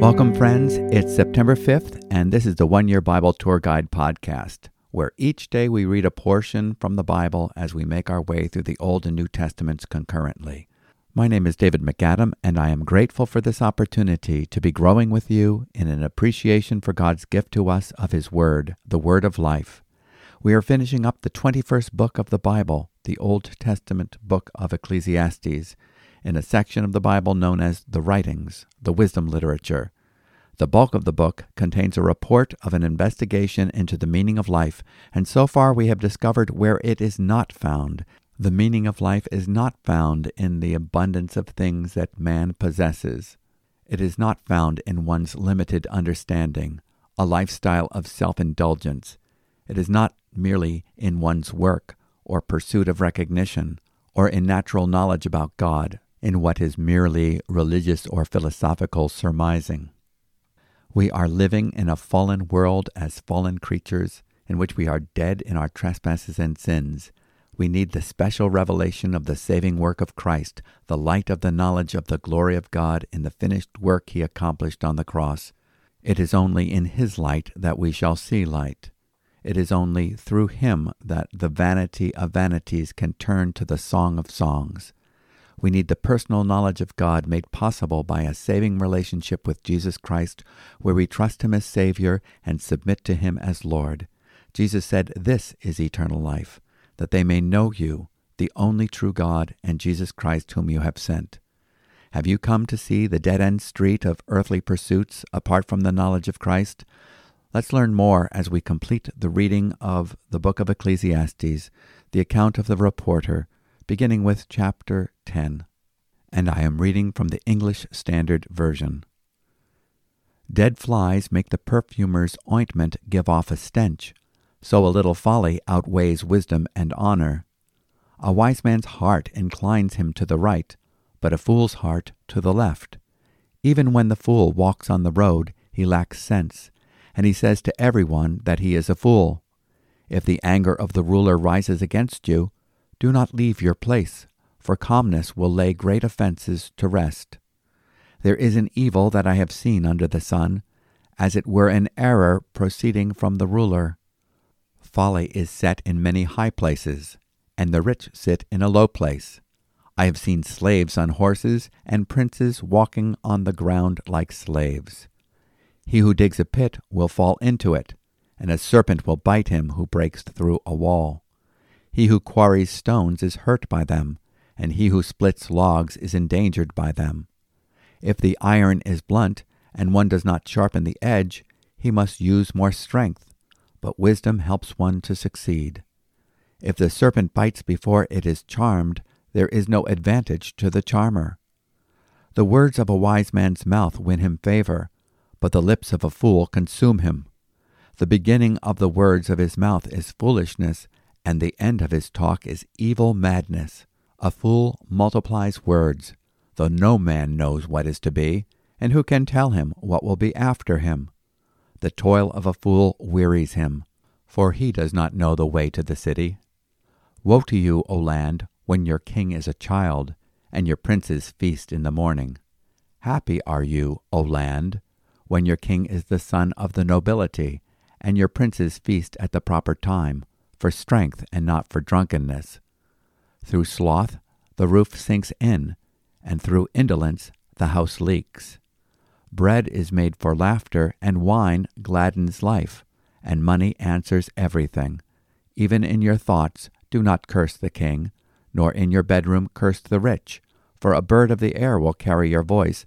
Welcome, friends. It's September 5th, and this is the One Year Bible Tour Guide podcast, where each day we read a portion from the Bible as we make our way through the Old and New Testaments concurrently. My name is David MacAdam, and I am grateful for this opportunity to be growing with you in an appreciation for God's gift to us of His Word, the Word of Life. We are finishing up the 21st book of the Bible, the Old Testament book of Ecclesiastes, in a section of the Bible known as the Writings, the wisdom literature. The bulk of the book contains a report of an investigation into the meaning of life, and so far we have discovered where it is not found. The meaning of life is not found in the abundance of things that man possesses. It is not found in one's limited understanding, a lifestyle of self indulgence. It is not merely in one's work or pursuit of recognition, or in natural knowledge about God, in what is merely religious or philosophical surmising. We are living in a fallen world as fallen creatures in which we are dead in our trespasses and sins. We need the special revelation of the saving work of Christ, the light of the knowledge of the glory of God in the finished work he accomplished on the cross. It is only in his light that we shall see light. It is only through him that the vanity of vanities can turn to the song of songs. We need the personal knowledge of God made possible by a saving relationship with Jesus Christ, where we trust Him as Savior and submit to Him as Lord. Jesus said, This is eternal life, that they may know you, the only true God, and Jesus Christ whom you have sent. Have you come to see the dead end street of earthly pursuits apart from the knowledge of Christ? Let's learn more as we complete the reading of the book of Ecclesiastes, the account of the reporter, beginning with chapter 10. And I am reading from the English Standard Version. Dead flies make the perfumer's ointment give off a stench, so a little folly outweighs wisdom and honor. A wise man's heart inclines him to the right, but a fool's heart to the left. Even when the fool walks on the road, he lacks sense, and he says to everyone that he is a fool. If the anger of the ruler rises against you, do not leave your place, for calmness will lay great offenses to rest. There is an evil that I have seen under the sun, as it were an error proceeding from the ruler. Folly is set in many high places, and the rich sit in a low place. I have seen slaves on horses, and princes walking on the ground like slaves. He who digs a pit will fall into it, and a serpent will bite him who breaks through a wall. He who quarries stones is hurt by them, and he who splits logs is endangered by them. If the iron is blunt, and one does not sharpen the edge, he must use more strength, but wisdom helps one to succeed. If the serpent bites before it is charmed, there is no advantage to the charmer. The words of a wise man's mouth win him favor, but the lips of a fool consume him. The beginning of the words of his mouth is foolishness, and the end of his talk is evil madness. A fool multiplies words, though no man knows what is to be, and who can tell him what will be after him? The toil of a fool wearies him, for he does not know the way to the city. Woe to you, O land, when your king is a child, and your princes feast in the morning. Happy are you, O land, when your king is the son of the nobility, and your princes feast at the proper time for strength and not for drunkenness. Through sloth the roof sinks in, and through indolence the house leaks. Bread is made for laughter, and wine gladdens life, and money answers everything. Even in your thoughts do not curse the king, nor in your bedroom curse the rich, for a bird of the air will carry your voice,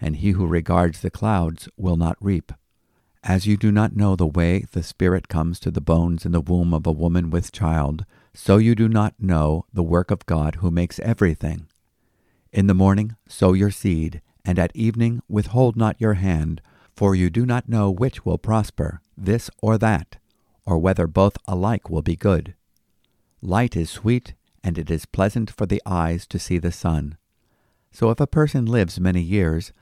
and he who regards the clouds will not reap. As you do not know the way the Spirit comes to the bones in the womb of a woman with child, so you do not know the work of God who makes everything. In the morning sow your seed, and at evening withhold not your hand, for you do not know which will prosper, this or that, or whether both alike will be good. Light is sweet, and it is pleasant for the eyes to see the sun. So if a person lives many years,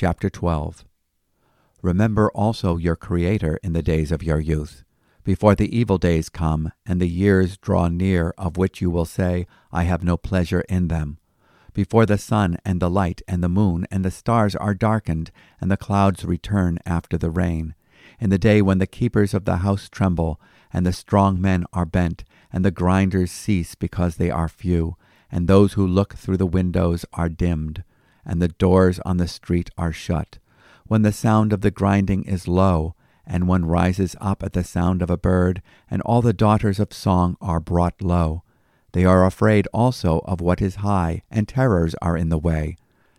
Chapter 12 Remember also your Creator in the days of your youth, before the evil days come, and the years draw near, of which you will say, I have no pleasure in them. Before the sun and the light and the moon and the stars are darkened, and the clouds return after the rain, in the day when the keepers of the house tremble, and the strong men are bent, and the grinders cease because they are few, and those who look through the windows are dimmed, and the doors on the street are shut when the sound of the grinding is low, and one rises up at the sound of a bird, and all the daughters of song are brought low. They are afraid also of what is high, and terrors are in the way.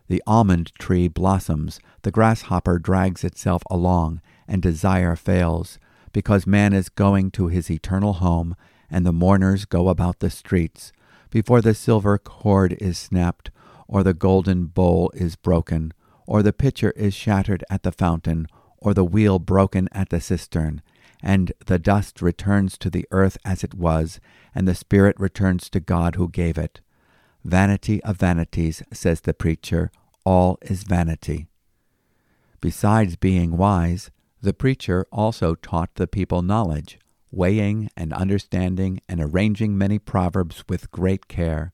The almond tree blossoms, the grasshopper drags itself along, and desire fails, because man is going to his eternal home, and the mourners go about the streets, before the silver cord is snapped, or the golden bowl is broken, or the pitcher is shattered at the fountain, or the wheel broken at the cistern, and the dust returns to the earth as it was, and the spirit returns to God who gave it. Vanity of vanities, says the preacher, all is vanity. Besides being wise, the preacher also taught the people knowledge, weighing and understanding and arranging many proverbs with great care.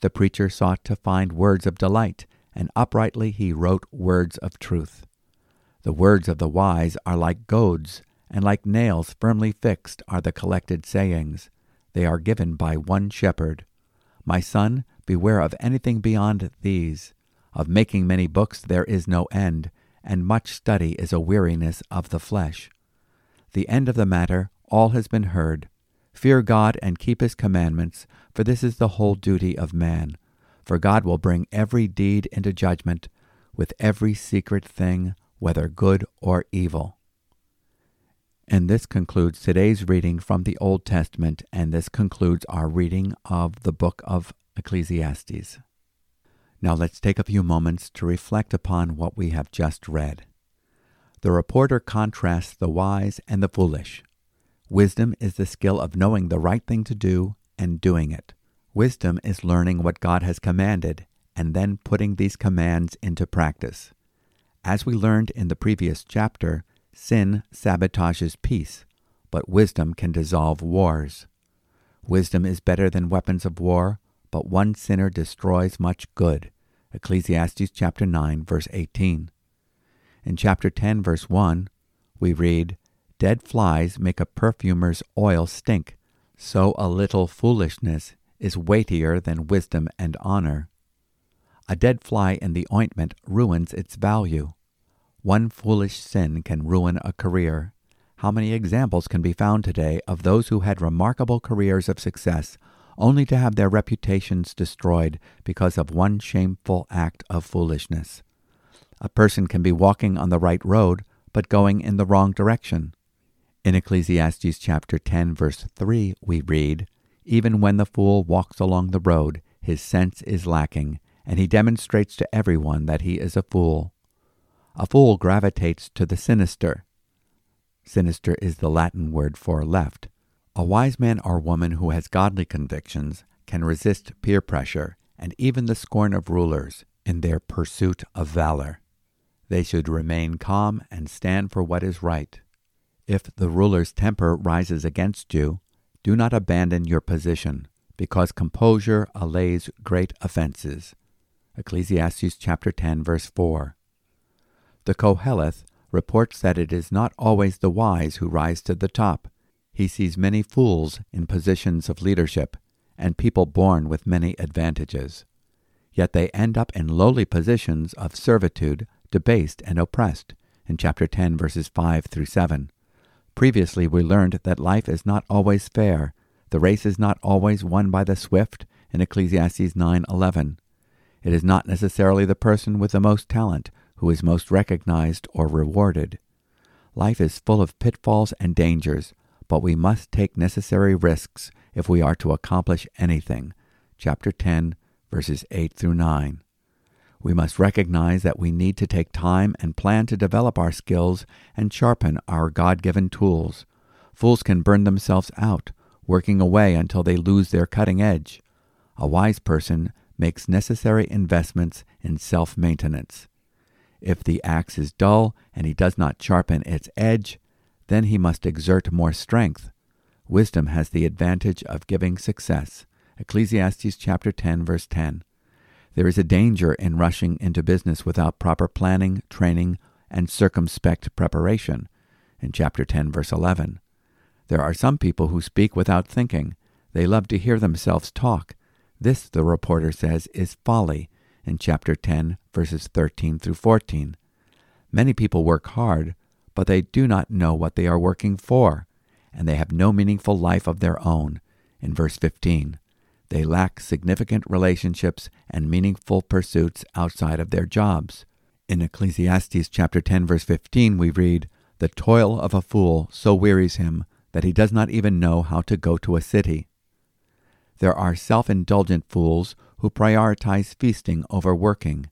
The preacher sought to find words of delight and uprightly he wrote words of truth. The words of the wise are like goads, and like nails firmly fixed are the collected sayings. They are given by one shepherd. My son, beware of anything beyond these. Of making many books there is no end, and much study is a weariness of the flesh. The end of the matter, all has been heard. Fear God and keep his commandments, for this is the whole duty of man for God will bring every deed into judgment with every secret thing, whether good or evil. And this concludes today's reading from the Old Testament, and this concludes our reading of the book of Ecclesiastes. Now let's take a few moments to reflect upon what we have just read. The reporter contrasts the wise and the foolish. Wisdom is the skill of knowing the right thing to do and doing it. Wisdom is learning what God has commanded and then putting these commands into practice. As we learned in the previous chapter, sin sabotages peace, but wisdom can dissolve wars. Wisdom is better than weapons of war, but one sinner destroys much good. Ecclesiastes chapter 9 verse 18. In chapter 10 verse 1, we read, Dead flies make a perfumer's oil stink, so a little foolishness is weightier than wisdom and honor. A dead fly in the ointment ruins its value. One foolish sin can ruin a career. How many examples can be found today of those who had remarkable careers of success only to have their reputations destroyed because of one shameful act of foolishness? A person can be walking on the right road but going in the wrong direction. In Ecclesiastes chapter 10 verse 3 we read, even when the fool walks along the road, his sense is lacking, and he demonstrates to everyone that he is a fool. A fool gravitates to the sinister. Sinister is the Latin word for left. A wise man or woman who has godly convictions can resist peer pressure and even the scorn of rulers in their pursuit of valor. They should remain calm and stand for what is right. If the ruler's temper rises against you, do not abandon your position, because composure allays great offenses. Ecclesiastes chapter 10 verse 4. The Koheleth reports that it is not always the wise who rise to the top. He sees many fools in positions of leadership and people born with many advantages. yet they end up in lowly positions of servitude, debased and oppressed, in chapter 10, verses 5 through 7. Previously, we learned that life is not always fair. The race is not always won by the swift in Ecclesiastes 9:11. It is not necessarily the person with the most talent who is most recognized or rewarded. Life is full of pitfalls and dangers, but we must take necessary risks if we are to accomplish anything. Chapter 10, verses 8 through 9. We must recognize that we need to take time and plan to develop our skills and sharpen our God given tools. Fools can burn themselves out, working away until they lose their cutting edge. A wise person makes necessary investments in self maintenance. If the axe is dull and he does not sharpen its edge, then he must exert more strength. Wisdom has the advantage of giving success. Ecclesiastes chapter 10 verse 10. There is a danger in rushing into business without proper planning, training, and circumspect preparation. In chapter 10 verse 11. There are some people who speak without thinking. They love to hear themselves talk. This, the reporter says, is folly in chapter 10 verses 13 through 14. Many people work hard, but they do not know what they are working for, and they have no meaningful life of their own. In verse 15. They lack significant relationships and meaningful pursuits outside of their jobs. In Ecclesiastes chapter 10 verse 15 we read, "The toil of a fool so wearies him that he does not even know how to go to a city." There are self-indulgent fools who prioritize feasting over working.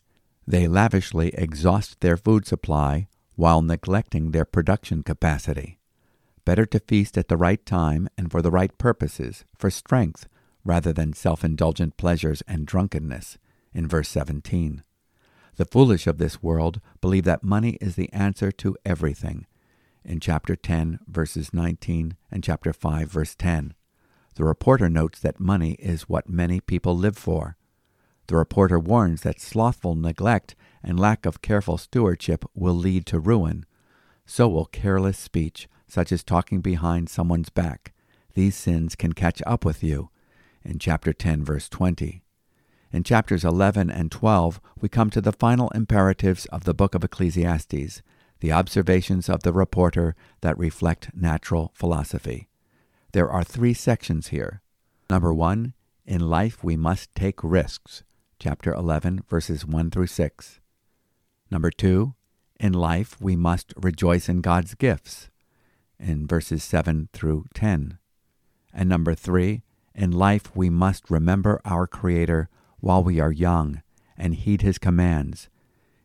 They lavishly exhaust their food supply while neglecting their production capacity. Better to feast at the right time and for the right purposes, for strength, rather than self indulgent pleasures and drunkenness, in verse 17. The foolish of this world believe that money is the answer to everything, in chapter 10, verses 19, and chapter 5, verse 10. The reporter notes that money is what many people live for. The reporter warns that slothful neglect and lack of careful stewardship will lead to ruin. So will careless speech, such as talking behind someone's back. These sins can catch up with you in chapter 10, verse 20. In chapters 11 and 12, we come to the final imperatives of the book of Ecclesiastes, the observations of the reporter that reflect natural philosophy. There are three sections here. Number one, in life we must take risks, chapter 11, verses 1 through 6. Number two, in life we must rejoice in God's gifts, in verses 7 through 10. And number three, in life, we must remember our Creator while we are young and heed His commands.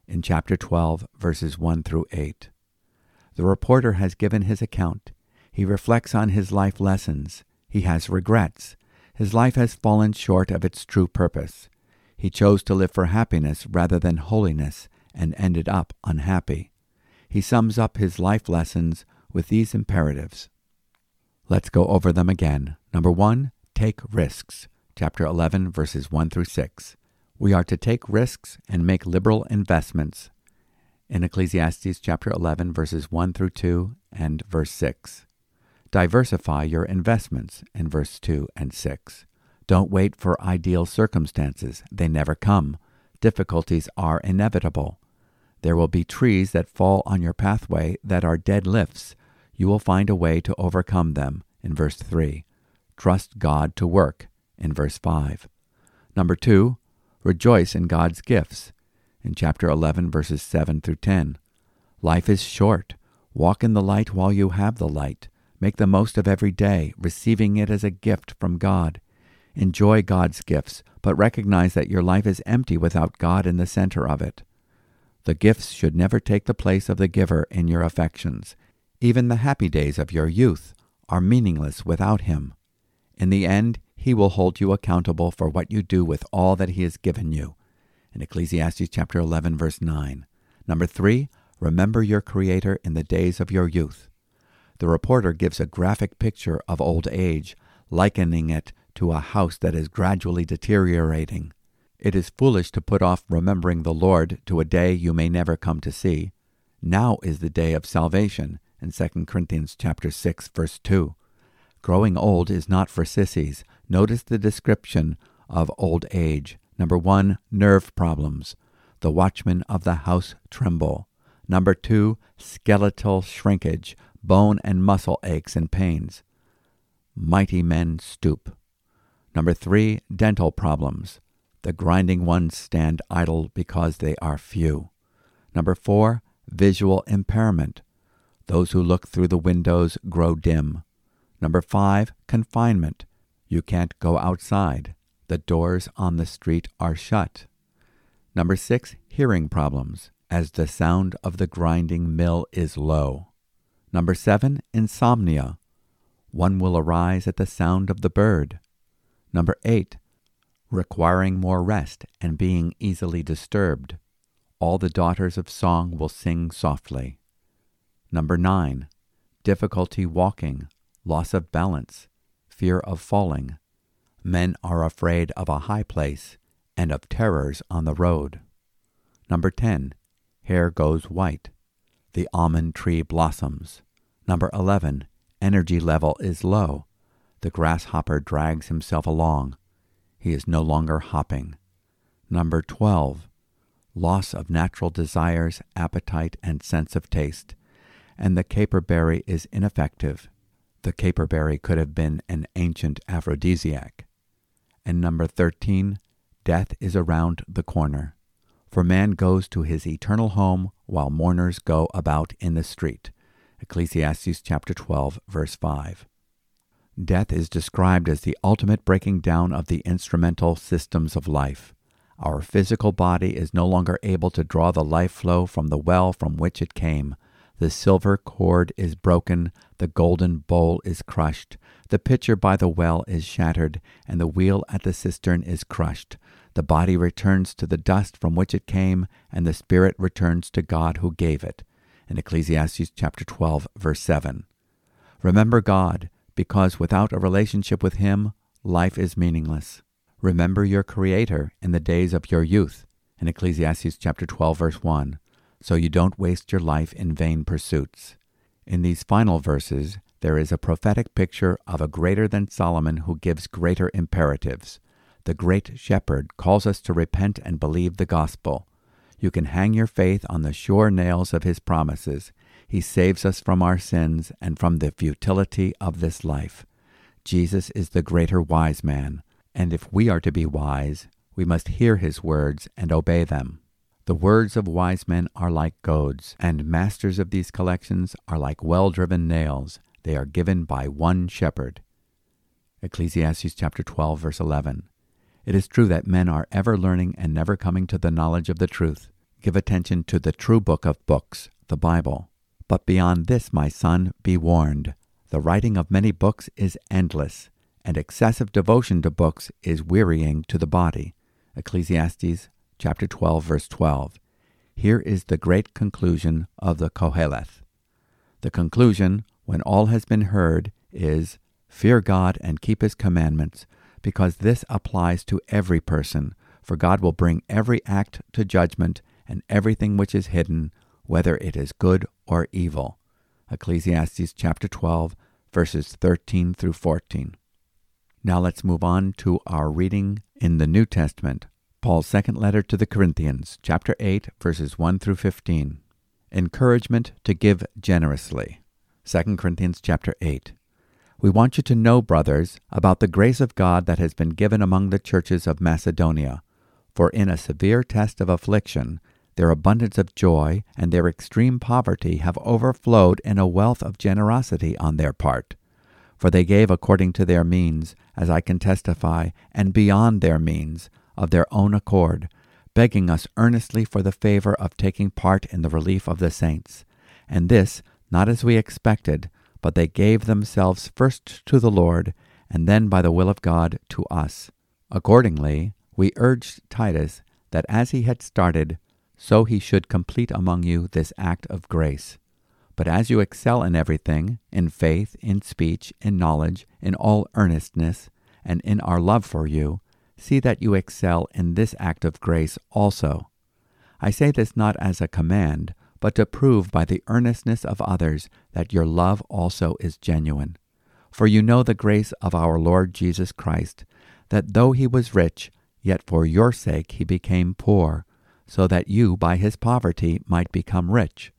In chapter 12, verses 1 through 8. The reporter has given his account. He reflects on his life lessons. He has regrets. His life has fallen short of its true purpose. He chose to live for happiness rather than holiness and ended up unhappy. He sums up his life lessons with these imperatives. Let's go over them again. Number one, take risks. Chapter 11, verses 1 through 6. We are to take risks and make liberal investments. In Ecclesiastes chapter 11, verses 1 through 2 and verse 6. Diversify your investments in verse 2 and 6. Don't wait for ideal circumstances, they never come. Difficulties are inevitable. There will be trees that fall on your pathway that are dead lifts. You will find a way to overcome them in verse 3 trust God to work in verse 5. Number 2, rejoice in God's gifts in chapter 11, verses 7 through 10. Life is short. Walk in the light while you have the light. Make the most of every day, receiving it as a gift from God. Enjoy God's gifts, but recognize that your life is empty without God in the center of it. The gifts should never take the place of the giver in your affections. Even the happy days of your youth are meaningless without Him. In the end, he will hold you accountable for what you do with all that he has given you. In Ecclesiastes chapter 11 verse 9. Number 3, remember your creator in the days of your youth. The reporter gives a graphic picture of old age, likening it to a house that is gradually deteriorating. It is foolish to put off remembering the Lord to a day you may never come to see. Now is the day of salvation in 2 Corinthians chapter 6 verse 2. Growing old is not for sissies. Notice the description of old age. Number one, nerve problems. The watchmen of the house tremble. Number two, skeletal shrinkage, bone and muscle aches and pains. Mighty men stoop. Number three, dental problems. The grinding ones stand idle because they are few. Number four, visual impairment. Those who look through the windows grow dim. Number five, confinement. You can't go outside. The doors on the street are shut. Number six, hearing problems, as the sound of the grinding mill is low. Number seven, insomnia. One will arise at the sound of the bird. Number eight, requiring more rest and being easily disturbed. All the daughters of song will sing softly. Number nine, difficulty walking, loss of balance, fear of falling. Men are afraid of a high place and of terrors on the road. Number 10. Hair goes white. The almond tree blossoms. Number 11. Energy level is low. The grasshopper drags himself along. He is no longer hopping. Number 12. Loss of natural desires, appetite, and sense of taste. And the caperberry is ineffective. The caperberry could have been an ancient aphrodisiac. And number 13, death is around the corner. For man goes to his eternal home while mourners go about in the street. Ecclesiastes chapter 12 verse 5. Death is described as the ultimate breaking down of the instrumental systems of life. Our physical body is no longer able to draw the life flow from the well from which it came. The silver cord is broken, the golden bowl is crushed, the pitcher by the well is shattered, and the wheel at the cistern is crushed. The body returns to the dust from which it came, and the spirit returns to God who gave it. In Ecclesiastes chapter 12, verse 7. Remember God, because without a relationship with Him, life is meaningless. Remember your Creator in the days of your youth. In Ecclesiastes chapter 12, verse 1. So you don't waste your life in vain pursuits. In these final verses, there is a prophetic picture of a greater than Solomon who gives greater imperatives. The great shepherd calls us to repent and believe the gospel. You can hang your faith on the sure nails of his promises. He saves us from our sins and from the futility of this life. Jesus is the greater wise man, and if we are to be wise, we must hear his words and obey them. The words of wise men are like goads, and masters of these collections are like well driven nails. They are given by one shepherd. Ecclesiastes chapter 12 verse 11. It is true that men are ever learning and never coming to the knowledge of the truth. Give attention to the true book of books, the Bible. But beyond this, my son, be warned. The writing of many books is endless, and excessive devotion to books is wearying to the body. Ecclesiastes chapter 12 verse 12. Here is the great conclusion of the Koheleth. The conclusion when all has been heard, is fear God and keep his commandments, because this applies to every person, for God will bring every act to judgment and everything which is hidden, whether it is good or evil. Ecclesiastes chapter 12, verses 13 through 14. Now let's move on to our reading in the New Testament. Paul's second letter to the Corinthians, chapter 8, verses 1 through 15. Encouragement to give generously. 2 Corinthians chapter 8. We want you to know, brothers, about the grace of God that has been given among the churches of Macedonia. For in a severe test of affliction, their abundance of joy and their extreme poverty have overflowed in a wealth of generosity on their part. For they gave according to their means, as I can testify, and beyond their means, of their own accord, begging us earnestly for the favor of taking part in the relief of the saints. And this not as we expected, but they gave themselves first to the Lord, and then by the will of God to us. Accordingly, we urged Titus that as he had started, so he should complete among you this act of grace. But as you excel in everything, in faith, in speech, in knowledge, in all earnestness, and in our love for you, see that you excel in this act of grace also. I say this not as a command, but to prove by the earnestness of others that your love also is genuine. For you know the grace of our Lord Jesus Christ, that though he was rich, yet for your sake he became poor, so that you by his poverty might become rich.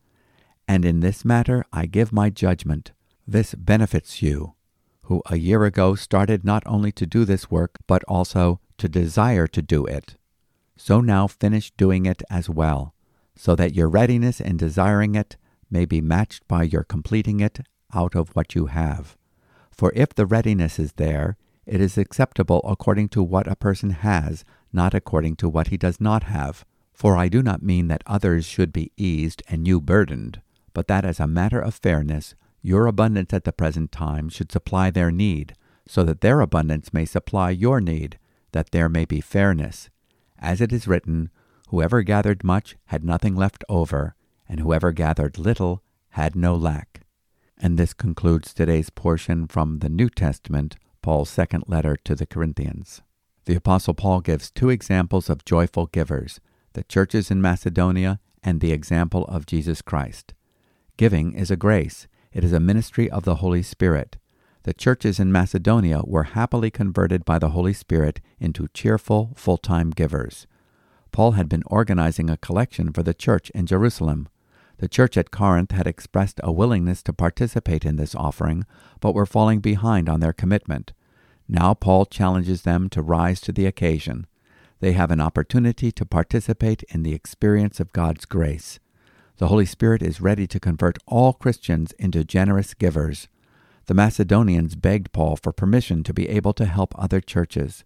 And in this matter I give my judgment. This benefits you, who a year ago started not only to do this work, but also to desire to do it. So now finish doing it as well, so that your readiness in desiring it may be matched by your completing it out of what you have. For if the readiness is there, it is acceptable according to what a person has, not according to what he does not have. For I do not mean that others should be eased and you burdened, but that as a matter of fairness, your abundance at the present time should supply their need, so that their abundance may supply your need, that there may be fairness. As it is written, Whoever gathered much had nothing left over, and whoever gathered little had no lack. And this concludes today's portion from the New Testament, Paul's second letter to the Corinthians. The Apostle Paul gives two examples of joyful givers the churches in Macedonia and the example of Jesus Christ. Giving is a grace, it is a ministry of the Holy Spirit. The churches in Macedonia were happily converted by the Holy Spirit into cheerful, full time givers. Paul had been organizing a collection for the church in Jerusalem. The church at Corinth had expressed a willingness to participate in this offering, but were falling behind on their commitment. Now Paul challenges them to rise to the occasion. They have an opportunity to participate in the experience of God's grace. The Holy Spirit is ready to convert all Christians into generous givers. The Macedonians begged Paul for permission to be able to help other churches.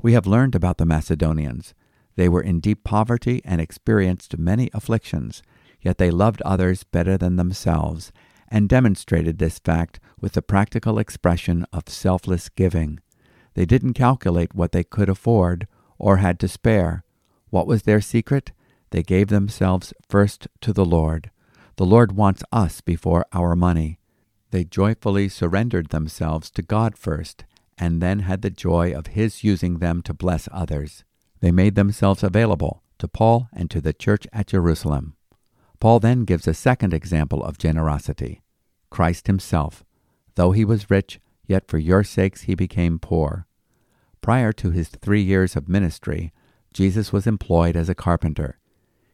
We have learned about the Macedonians. They were in deep poverty and experienced many afflictions, yet they loved others better than themselves, and demonstrated this fact with the practical expression of selfless giving. They didn't calculate what they could afford or had to spare. What was their secret? They gave themselves first to the Lord. The Lord wants us before our money. They joyfully surrendered themselves to God first, and then had the joy of His using them to bless others. They made themselves available to Paul and to the church at Jerusalem. Paul then gives a second example of generosity Christ himself. Though he was rich, yet for your sakes he became poor. Prior to his three years of ministry, Jesus was employed as a carpenter.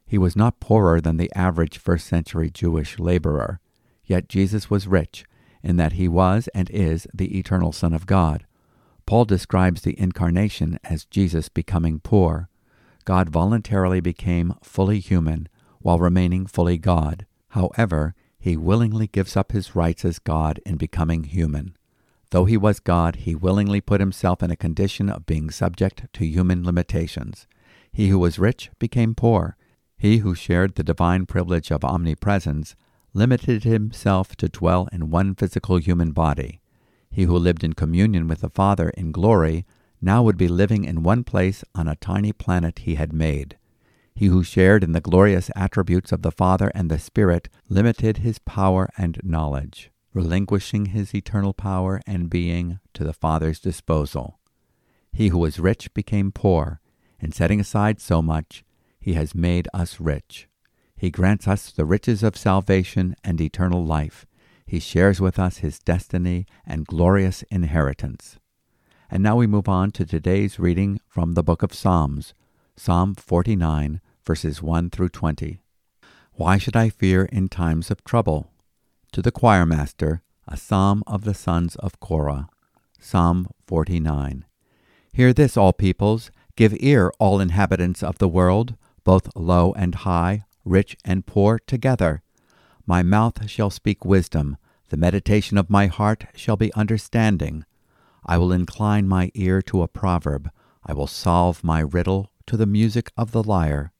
He was not poorer than the average first century Jewish laborer, yet Jesus was rich in that he was and is the eternal Son of God. Paul describes the incarnation as Jesus becoming poor. God voluntarily became fully human while remaining fully God. However, he willingly gives up his rights as God in becoming human. Though he was God, he willingly put himself in a condition of being subject to human limitations. He who was rich became poor. He who shared the divine privilege of omnipresence limited himself to dwell in one physical human body. He who lived in communion with the Father in glory now would be living in one place on a tiny planet he had made. He who shared in the glorious attributes of the Father and the Spirit limited his power and knowledge, relinquishing his eternal power and being to the Father's disposal. He who was rich became poor, and setting aside so much, he has made us rich. He grants us the riches of salvation and eternal life. He shares with us his destiny and glorious inheritance. And now we move on to today's reading from the book of Psalms, Psalm 49, verses 1 through 20. Why should I fear in times of trouble? To the choir master, a psalm of the sons of Korah. Psalm 49. Hear this, all peoples, give ear, all inhabitants of the world, both low and high, rich and poor together. My mouth shall speak wisdom, the meditation of my heart shall be understanding. I will incline my ear to a proverb, I will solve my riddle to the music of the lyre.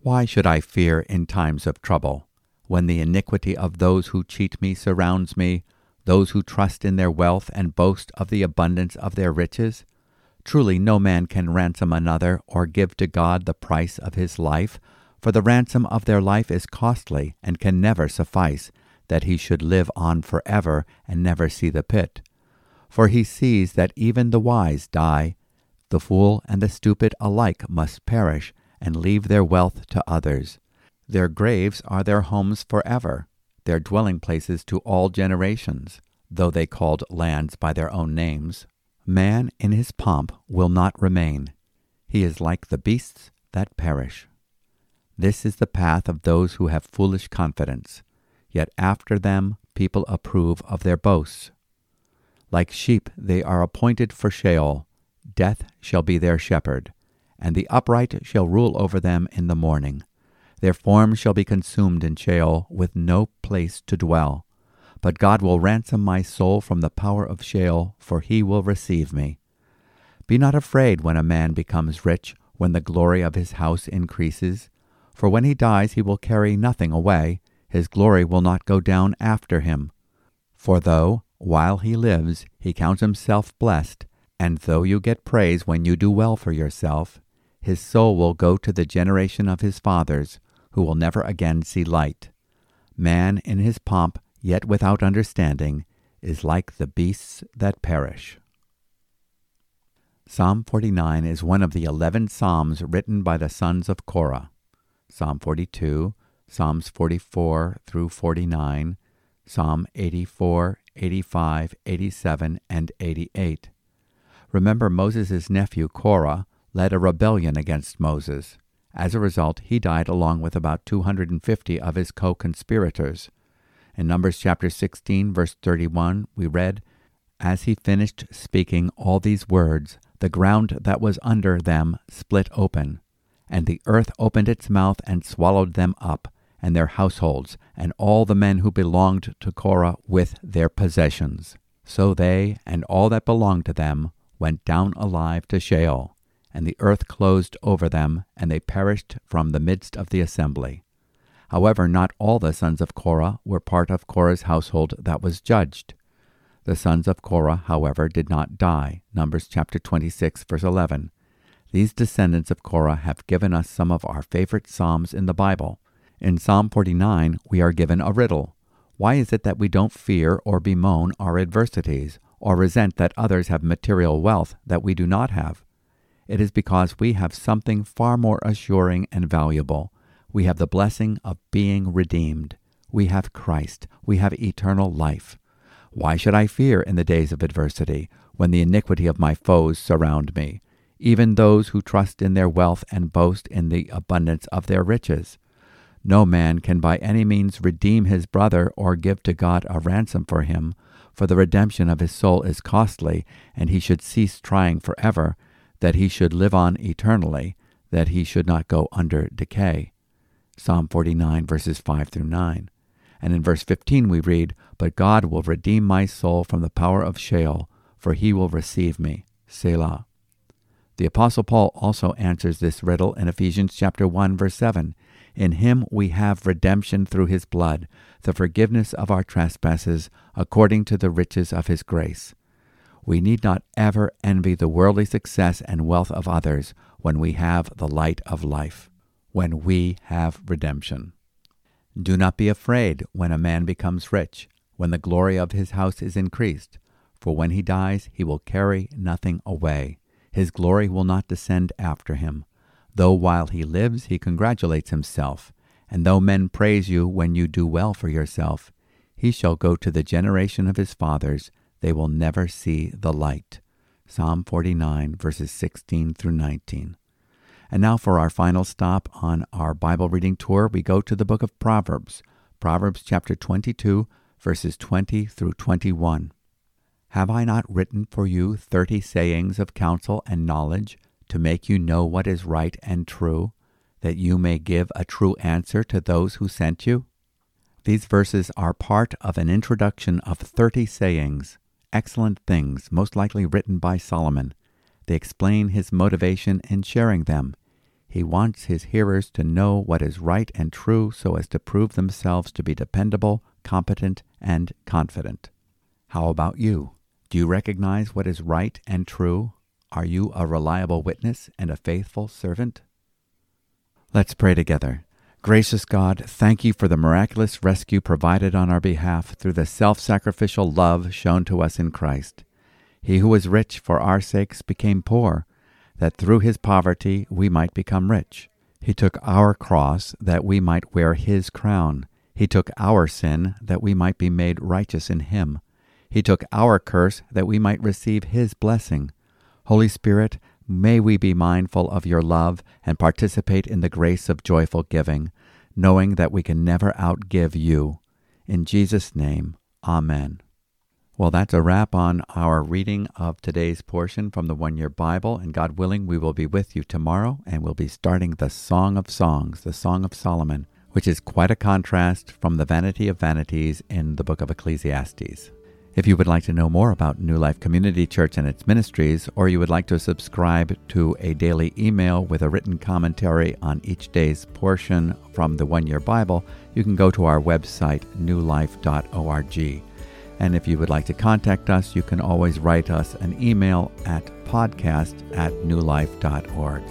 Why should I fear in times of trouble, when the iniquity of those who cheat me surrounds me, those who trust in their wealth and boast of the abundance of their riches? Truly no man can ransom another or give to God the price of his life, for the ransom of their life is costly and can never suffice, that he should live on forever and never see the pit. For he sees that even the wise die, the fool and the stupid alike must perish and leave their wealth to others. Their graves are their homes forever, their dwelling places to all generations, though they called lands by their own names. Man in his pomp will not remain. He is like the beasts that perish. This is the path of those who have foolish confidence, yet after them people approve of their boasts. Like sheep they are appointed for Sheol, death shall be their shepherd, and the upright shall rule over them in the morning. Their form shall be consumed in Sheol, with no place to dwell. But God will ransom my soul from the power of Sheol, for he will receive me. Be not afraid when a man becomes rich, when the glory of his house increases. For when he dies, he will carry nothing away, his glory will not go down after him. For though, while he lives, he counts himself blessed, and though you get praise when you do well for yourself, his soul will go to the generation of his fathers, who will never again see light. Man in his pomp, yet without understanding, is like the beasts that perish. Psalm 49 is one of the eleven psalms written by the sons of Korah. Psalm 42, Psalms 44 through 49, Psalm 84, 85, 87, and 88. Remember, Moses' nephew Korah led a rebellion against Moses. As a result, he died along with about 250 of his co conspirators. In Numbers chapter 16, verse 31, we read, As he finished speaking all these words, the ground that was under them split open, and the earth opened its mouth and swallowed them up, and their households, and all the men who belonged to Korah with their possessions. So they and all that belonged to them went down alive to Sheol, and the earth closed over them, and they perished from the midst of the assembly. However, not all the sons of Korah were part of Korah's household that was judged. The sons of Korah, however, did not die. Numbers chapter 26, verse 11. These descendants of Korah have given us some of our favorite psalms in the Bible. In Psalm 49, we are given a riddle. Why is it that we don't fear or bemoan our adversities, or resent that others have material wealth that we do not have? It is because we have something far more assuring and valuable. We have the blessing of being redeemed. We have Christ. We have eternal life. Why should I fear in the days of adversity, when the iniquity of my foes surround me, even those who trust in their wealth and boast in the abundance of their riches? No man can by any means redeem his brother or give to God a ransom for him, for the redemption of his soul is costly, and he should cease trying forever, that he should live on eternally, that he should not go under decay. Psalm 49, verses 5 through 9. And in verse 15 we read, But God will redeem my soul from the power of Sheol, for he will receive me. Selah. The Apostle Paul also answers this riddle in Ephesians chapter 1, verse 7. In him we have redemption through his blood, the forgiveness of our trespasses, according to the riches of his grace. We need not ever envy the worldly success and wealth of others when we have the light of life, when we have redemption. Do not be afraid when a man becomes rich, when the glory of his house is increased, for when he dies he will carry nothing away. His glory will not descend after him. Though while he lives he congratulates himself, and though men praise you when you do well for yourself, he shall go to the generation of his fathers, they will never see the light. Psalm 49, verses 16 through 19. And now for our final stop on our Bible reading tour, we go to the book of Proverbs, Proverbs chapter 22, verses 20 through 21. Have I not written for you thirty sayings of counsel and knowledge, to make you know what is right and true, that you may give a true answer to those who sent you? These verses are part of an introduction of thirty sayings, excellent things, most likely written by Solomon. They explain his motivation in sharing them. He wants his hearers to know what is right and true so as to prove themselves to be dependable, competent, and confident. How about you? Do you recognize what is right and true? Are you a reliable witness and a faithful servant? Let's pray together. Gracious God, thank you for the miraculous rescue provided on our behalf through the self sacrificial love shown to us in Christ. He who was rich for our sakes became poor, that through his poverty we might become rich. He took our cross that we might wear his crown. He took our sin that we might be made righteous in him. He took our curse that we might receive his blessing. Holy Spirit, May we be mindful of your love and participate in the grace of joyful giving, knowing that we can never outgive you. In Jesus' name, Amen. Well, that's a wrap on our reading of today's portion from the One Year Bible. And God willing, we will be with you tomorrow and we'll be starting the Song of Songs, the Song of Solomon, which is quite a contrast from the vanity of vanities in the book of Ecclesiastes. If you would like to know more about New Life Community Church and its ministries, or you would like to subscribe to a daily email with a written commentary on each day's portion from the One Year Bible, you can go to our website, newlife.org. And if you would like to contact us, you can always write us an email at podcast at newlife.org.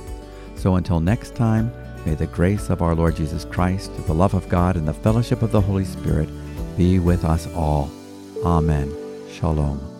So until next time, may the grace of our Lord Jesus Christ, the love of God, and the fellowship of the Holy Spirit be with us all. Amen. Shalom.